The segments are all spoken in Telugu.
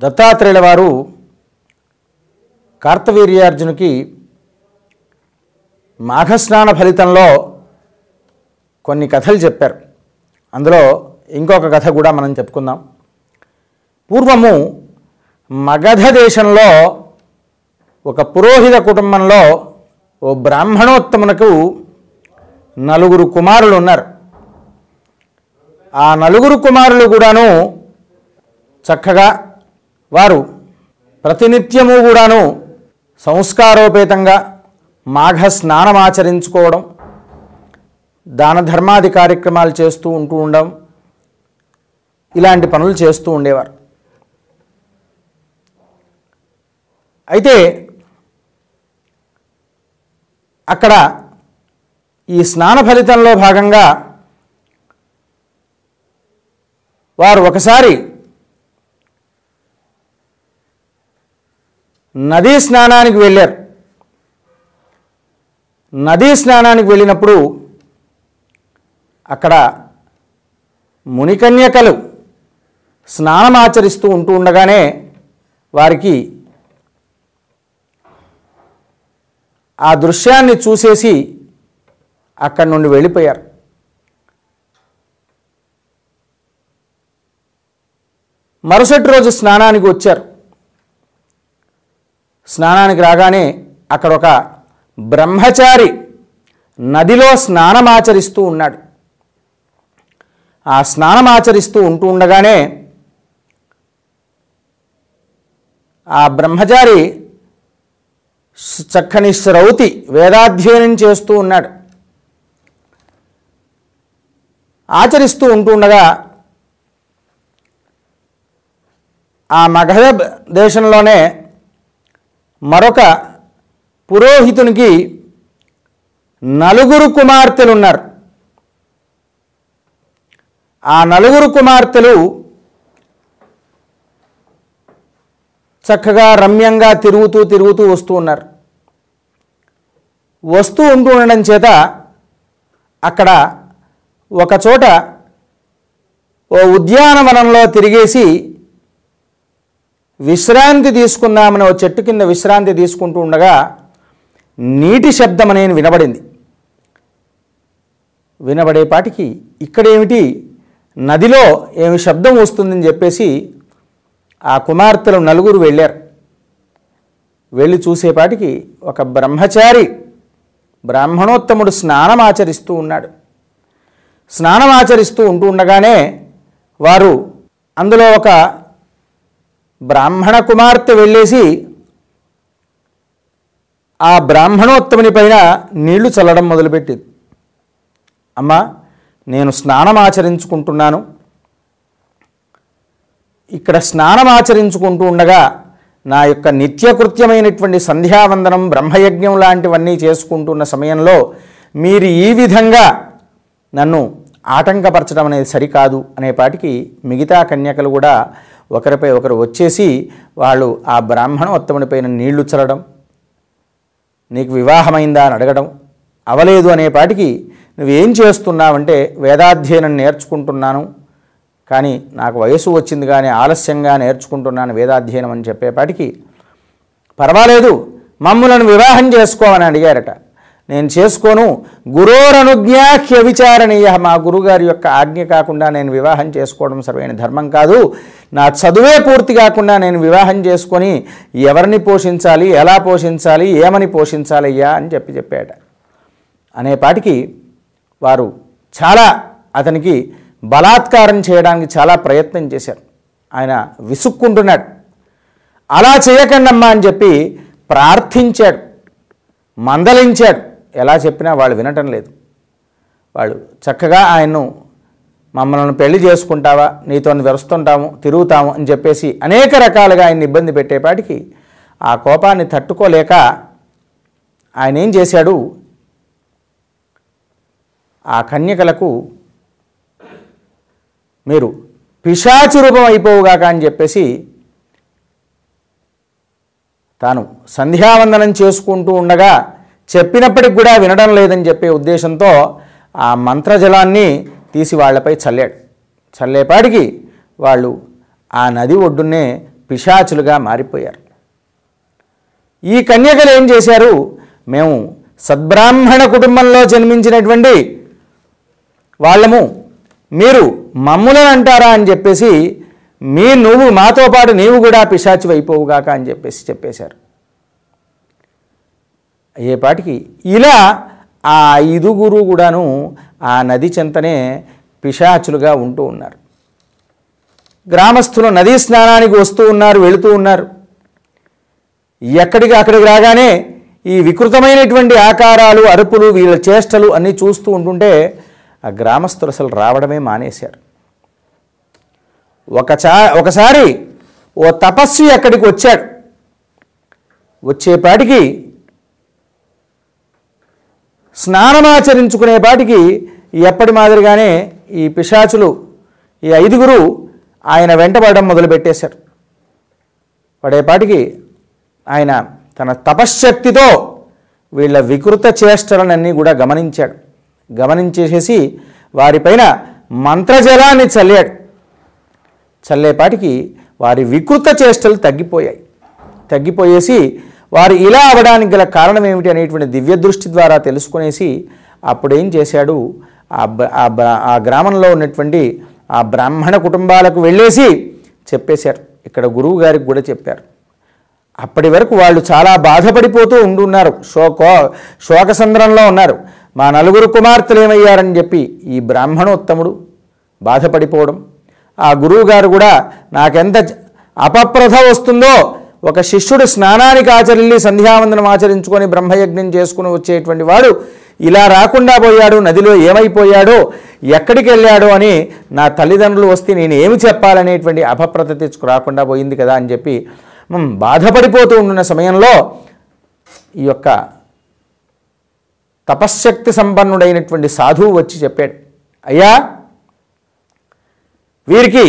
దత్తాత్రేయుల వారు కార్తవీర్యార్జునికి మాఘస్నాన ఫలితంలో కొన్ని కథలు చెప్పారు. అందులో ఇంకొక కథ కూడా మనం చెప్పుకుందాం. పూర్వము మగధ దేశంలో ఒక పురోహిత కుటుంబంలో ఓ బ్రాహ్మణోత్తమునకు నలుగురు కుమారులు ఉన్నారు. ఆ నలుగురు కుమారులు కూడాను చక్కగా వారు ప్రతినిత్యము కూడాను సంస్కారోపేతంగా మాఘ స్నానం ఆచరించుకోవడం దాన ధర్మాది కార్యక్రమాలు చేస్తూ ఉంటూ ఉండడం ఇలాంటి పనులు చేస్తూ ఉండేవారు. అయితే అక్కడ ఈ స్నాన ఫలితంలో భాగంగా వారు ఒకసారి నదీ స్నానానికి వెళ్ళారు. నదీ స్నానానికి వెళ్ళినప్పుడు అక్కడ మునికన్యకలు స్నానం ఆచరిస్తూ ఉంటూ ఉండగానే వారికి ఆ దృశ్యాన్ని చూసేసి అక్కడి నుండి వెళ్ళిపోయారు. మరుసటి రోజు స్నానానికి వచ్చారు. స్నానానికి రాగానే అక్కడ ఒక బ్రహ్మచారి నదిలో స్నానమాచరిస్తూ ఉన్నాడు. ఆ స్నానమాచరిస్తూ ఉంటూ ఉండగానే ఆ బ్రహ్మచారి చక్కని శ్రౌతి వేదాధ్యయనం చేస్తూ ఉన్నాడు. ఆచరిస్తూ ఉంటూ ఉండగా ఆ మగధ దేశంలోనే మరొక పురోహితునికి నలుగురు కుమార్తెలు ఉన్నారు ఆ నలుగురు కుమార్తెలు చక్కగా రమ్యంగా తిరుగుతూ తిరుగుతూ వస్తూ ఉన్నారు. వస్తూ ఉంటూ ఉండడం చేత అక్కడ ఒకచోట ఓ ఉద్యానవనంలో తిరిగేసి విశ్రాంతి తీసుకుందామని ఓ చెట్టు కింద విశ్రాంతి తీసుకుంటూ ఉండగా నీటి శబ్దం అనేది వినబడింది. వినబడేపాటికి ఇక్కడేమిటి? నదిలో ఏమి శబ్దం వస్తుందని చెప్పేసి ఆ కుమార్తెలు నలుగురు వెళ్ళారు. వెళ్ళి చూసేపాటికి ఒక బ్రహ్మచారి బ్రాహ్మణోత్తముడు స్నానం ఆచరిస్తూ ఉన్నాడు. స్నానం ఆచరిస్తూ ఉంటూ ఉండగానే వారు అందులో ఒక బ్రాహ్మణ కుమార్తె వెళ్ళేసి ఆ బ్రాహ్మణోత్తముని పైన నీళ్ళు చల్లడం మొదలుపెట్టింది. అమ్మా నేను స్నానం ఆచరించుకుంటున్నాను. ఇక్కడ స్నానం ఆచరించుకుంటూ ఉండగా నా యొక్క నిత్యకృత్యమైనటువంటి సంధ్యావందనం బ్రహ్మయజ్ఞం లాంటివన్నీ చేసుకుంటున్న సమయంలో మీరు ఈ విధంగా నన్ను ఆటంకపరచడం అనేది సరికాదు అనేపాటికి మిగతా కన్యకలు కూడా ఒకరిపై ఒకరు వచ్చేసి వాళ్ళు ఆ బ్రాహ్మణోత్తముని పైన నీళ్ళు చల్లడం నీకు వివాహమైందా అని అడగడం అవలేదు అనేపాటికి నువ్వేం చేస్తున్నావంటే వేదాధ్యయనం నేర్చుకుంటున్నాను కానీ నాకు వయసు వచ్చింది కానీ ఆలస్యంగా నేర్చుకుంటున్నాను వేదాధ్యయనం అని చెప్పేపాటికి పర్వాలేదు మమ్ములను వివాహం చేసుకోమని అడిగారట. నేను చేసుకోను. గురోరనుజ్ఞాహ్య విచారణీయ. మా గురుగారి యొక్క ఆజ్ఞ కాకుండా నేను వివాహం చేసుకోవడం సరైన ధర్మం కాదు. నా చదువే పూర్తి కాకుండా నేను వివాహం చేసుకొని ఎవరిని పోషించాలి ఎలా పోషించాలి ఏమని పోషించాలి అయ్యా అని చెప్పి చెప్పాట. అనేపాటికి వారు చాలా అతనికి బలాత్కారం చేయడానికి చాలా ప్రయత్నం చేశారు. ఆయన విసుక్కుంటున్నాడు. అలా చేయకండమ్మా అని చెప్పి ప్రార్థించాడు. మందలించాడు. ఎలా చెప్పినా వాళ్ళు వినటం లేదు. వాళ్ళు చక్కగా ఆయన్ను మమ్మల్ని పెళ్ళి చేసుకుంటావా నీతో వెరుస్తుంటాము తిరుగుతాము అని చెప్పేసి అనేక రకాలుగా ఆయన్ని ఇబ్బంది పెట్టేపాటికి ఆ కోపాన్ని తట్టుకోలేక ఆయన ఏం చేశాడు? ఆ కన్యకలకు మీరు పిశాచి రూపం అయిపోవుగాక అని చెప్పేసి తాను సంధ్యావందనం చేసుకుంటూ ఉండగా చెప్పినప్పటికి కూడా వినడం లేదని చెప్పే ఉద్దేశంతో ఆ మంత్రజలాన్ని తీసి వాళ్ళపై చల్లాడు. చల్లేపాటికి వాళ్ళు ఆ నది ఒడ్డునే పిశాచులుగా మారిపోయారు. ఈ కన్యకలు ఏం చేశారు? మేము సద్బ్రాహ్మణ కుటుంబంలో జన్మించినటువంటి వాళ్ళము. మీరు మమ్ములను అంటారా అని చెప్పేసి మీ నువ్వు మాతో పాటు నీవు కూడా పిశాచి అయిపోవుగాక అని చెప్పేసి చెప్పేశారు. అయ్యేపాటికి ఇలా ఆ ఐదుగురు కూడాను ఆ నది చెంతనే పిశాచులుగా ఉంటూ ఉన్నారు. గ్రామస్తులు నదీ స్నానానికి వస్తూ ఉన్నారు వెళుతూ ఉన్నారు. ఎక్కడికి అక్కడికి రాగానే ఈ వికృతమైనటువంటి ఆకారాలు అరుపులు వీళ్ళ చేష్టలు అన్నీ చూస్తూ ఉంటుంటే ఆ గ్రామస్తులు అసలు రావడమే మానేశారు. ఒక చా ఒకసారి ఓ తపస్వి అక్కడికి వచ్చాడు. వచ్చేపాటికి స్నానమాచరించుకునేపాటికి ఎప్పటి మాదిరిగానే ఈ పిశాచులు ఈ ఐదుగురు ఆయన వెంటబడడం మొదలుపెట్టేశారు. పడేపాటికి ఆయన తన తపశ్శక్తితో వీళ్ళ వికృత చేష్టలనన్నీ కూడా గమనించాడు. గమనించేసేసి వారిపైన మంత్రజలాన్ని చల్లాడు. చల్లేపాటికి వారి వికృత చేష్టలు తగ్గిపోయాయి. తగ్గిపోయేసి వారు ఇలా అవడానికి గల కారణం ఏమిటి అనేటువంటి దివ్య దృష్టి ద్వారా తెలుసుకునేసి అప్పుడేం చేశాడు? ఆ ఆ గ్రామంలో ఉన్నటువంటి ఆ బ్రాహ్మణ కుటుంబాలకు వెళ్ళేసి చెప్పేశారు. ఇక్కడ గురువు గారికి కూడా చెప్పారు. అప్పటి వరకు వాళ్ళు చాలా బాధపడిపోతూ ఉండున్నారు శోకో శోకసంద్రంలో ఉన్నారు. మా నలుగురు కుమార్తెలు ఏమయ్యారని చెప్పి ఈ బ్రాహ్మణోత్తముడు బాధపడిపోవడం. ఆ గురువు గారు కూడా నాకెంత అపప్రథ వస్తుందో ఒక శిష్యుడు స్నానానికి ఆచరిల్లి సంధ్యావందనం ఆచరించుకొని బ్రహ్మయజ్ఞం చేసుకుని వచ్చేటువంటి వాడు ఇలా రాకుండా పోయాడు నదిలో ఏమైపోయాడో ఎక్కడికి వెళ్ళాడో అని నా తల్లిదండ్రులు వస్తే నేను ఏమి చెప్పాలనేటువంటి అభప్రత తెచ్చుకు రాకుండా పోయింది కదా అని చెప్పి బాధపడిపోతూ ఉన్న సమయంలో ఈ యొక్క తపశ్శక్తి సంపన్నుడైనటువంటి సాధువు వచ్చి చెప్పాడు అయ్యా వీరికి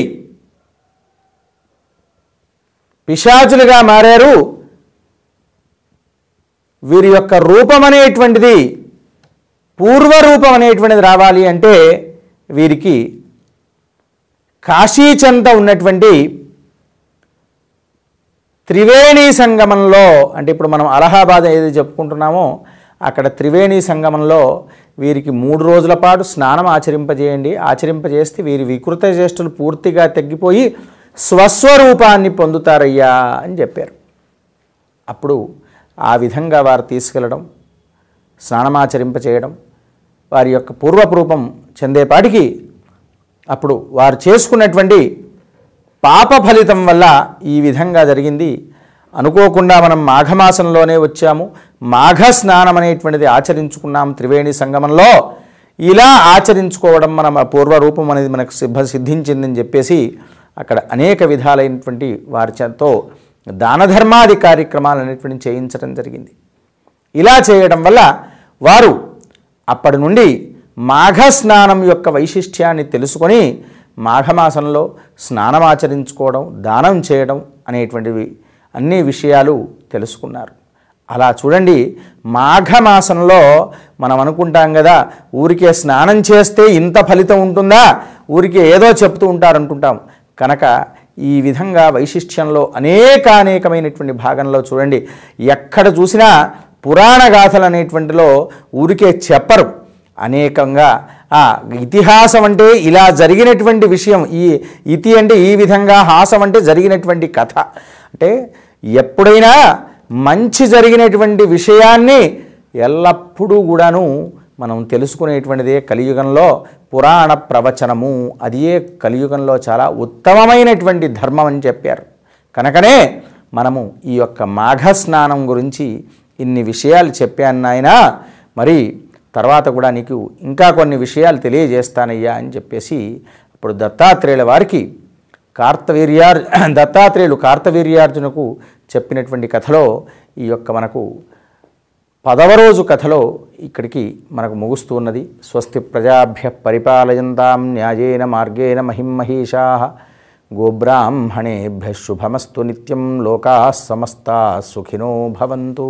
పిశాచులుగా మారారు. వీరి యొక్క రూపం అనేటువంటిది పూర్వరూపం అనేటువంటిది రావాలి అంటే వీరికి కాశీచంత ఉన్నటువంటి త్రివేణి సంగమంలో అంటే ఇప్పుడు మనం అలహాబాద్ ఏది చెప్పుకుంటున్నామో అక్కడ త్రివేణి సంగమంలో వీరికి మూడు రోజుల పాటు స్నానం ఆచరింపజేయండి. ఆచరింపజేస్తే వీరి వికృత చేష్టలు పూర్తిగా తగ్గిపోయి స్వస్వరూపాన్ని పొందుతారయ్యా అని చెప్పారు. అప్పుడు ఆ విధంగా వారు తీసుకెళ్ళడం స్నానమాచరింపచేయడం వారి యొక్క పూర్వపురూపం చెందేపాటికి అప్పుడు వారు చేసుకున్నటువంటి పాప ఫలితం వల్ల ఈ విధంగా జరిగింది. అనుకోకుండా మనం మాఘమాసంలోనే వచ్చాము. మాఘ స్నానం అనేటువంటిది ఆచరించుకున్నాం త్రివేణి సంగమంలో. ఇలా ఆచరించుకోవడం మన పూర్వరూపం అనేది మనకు సిద్ధ సిద్ధించిందని చెప్పేసి అక్కడ అనేక విధాలైనటువంటి వారి చేతో దాన ధర్మాది కార్యక్రమాలు అనేటువంటి చేయించడం జరిగింది. ఇలా చేయడం వల్ల వారు అప్పటి నుండి మాఘ స్నానం యొక్క వైశిష్ట్యాన్ని తెలుసుకొని మాఘమాసంలో స్నానం ఆచరించుకోవడం దానం చేయడం అనేటువంటివి అన్ని విషయాలు తెలుసుకున్నారు. అలా చూడండి మాఘమాసంలో మనం అనుకుంటాం కదా ఊరికే స్నానం చేస్తే ఇంత ఫలితం ఉంటుందా? ఊరికే ఏదో చెప్తూ ఉంటారు అనుకుంటాం. కనుక ఈ విధంగా వైశిష్ట్యంలో అనేకానేకమైనటువంటి భాగంలో చూడండి. ఎక్కడ చూసినా పురాణ గాథలు అనేటువంటిలో ఊరికే చెప్పరు. అనేకంగా ఇతిహాసం అంటే ఇలా జరిగినటువంటి విషయం ఈ ఇతి అంటే ఈ విధంగా హాసం అంటే జరిగినటువంటి కథ. అంటే ఎప్పుడైనా మంచి జరిగినటువంటి విషయాన్ని ఎల్లప్పుడూ కూడాను మనం తెలుసుకునేటువంటిదే కలియుగంలో పురాణ ప్రవచనము. అదియే కలియుగంలో చాలా ఉత్తమమైనటువంటి ధర్మం అని చెప్పారు. కనుకనే మనము ఈ యొక్క మాఘ స్నానం గురించి ఇన్ని విషయాలు చెప్పాను నాయన. మరి తర్వాత కూడా నీకు ఇంకా కొన్ని విషయాలు తెలియజేస్తానయ్యా అని చెప్పేసి అప్పుడు దత్తాత్రేయుల వారికి కార్తవీర్యార్ దత్తాత్రేయులు కార్తవీర్యార్జునకు చెప్పినటువంటి కథలో ఈ యొక్క మనకు పదవ రోజు కథలో ఇక్కడికి మనకు ముగుస్తూ ఉన్నది. స్వస్తి ప్రజాభ్య పరిపాలయంతాం న్యాయేన మార్గేణ మహిమహీషా గోబ్రాహ్మణేభ్య శుభమస్తు నిత్యం లోకా సమస్తా సుఖినో భవంతు.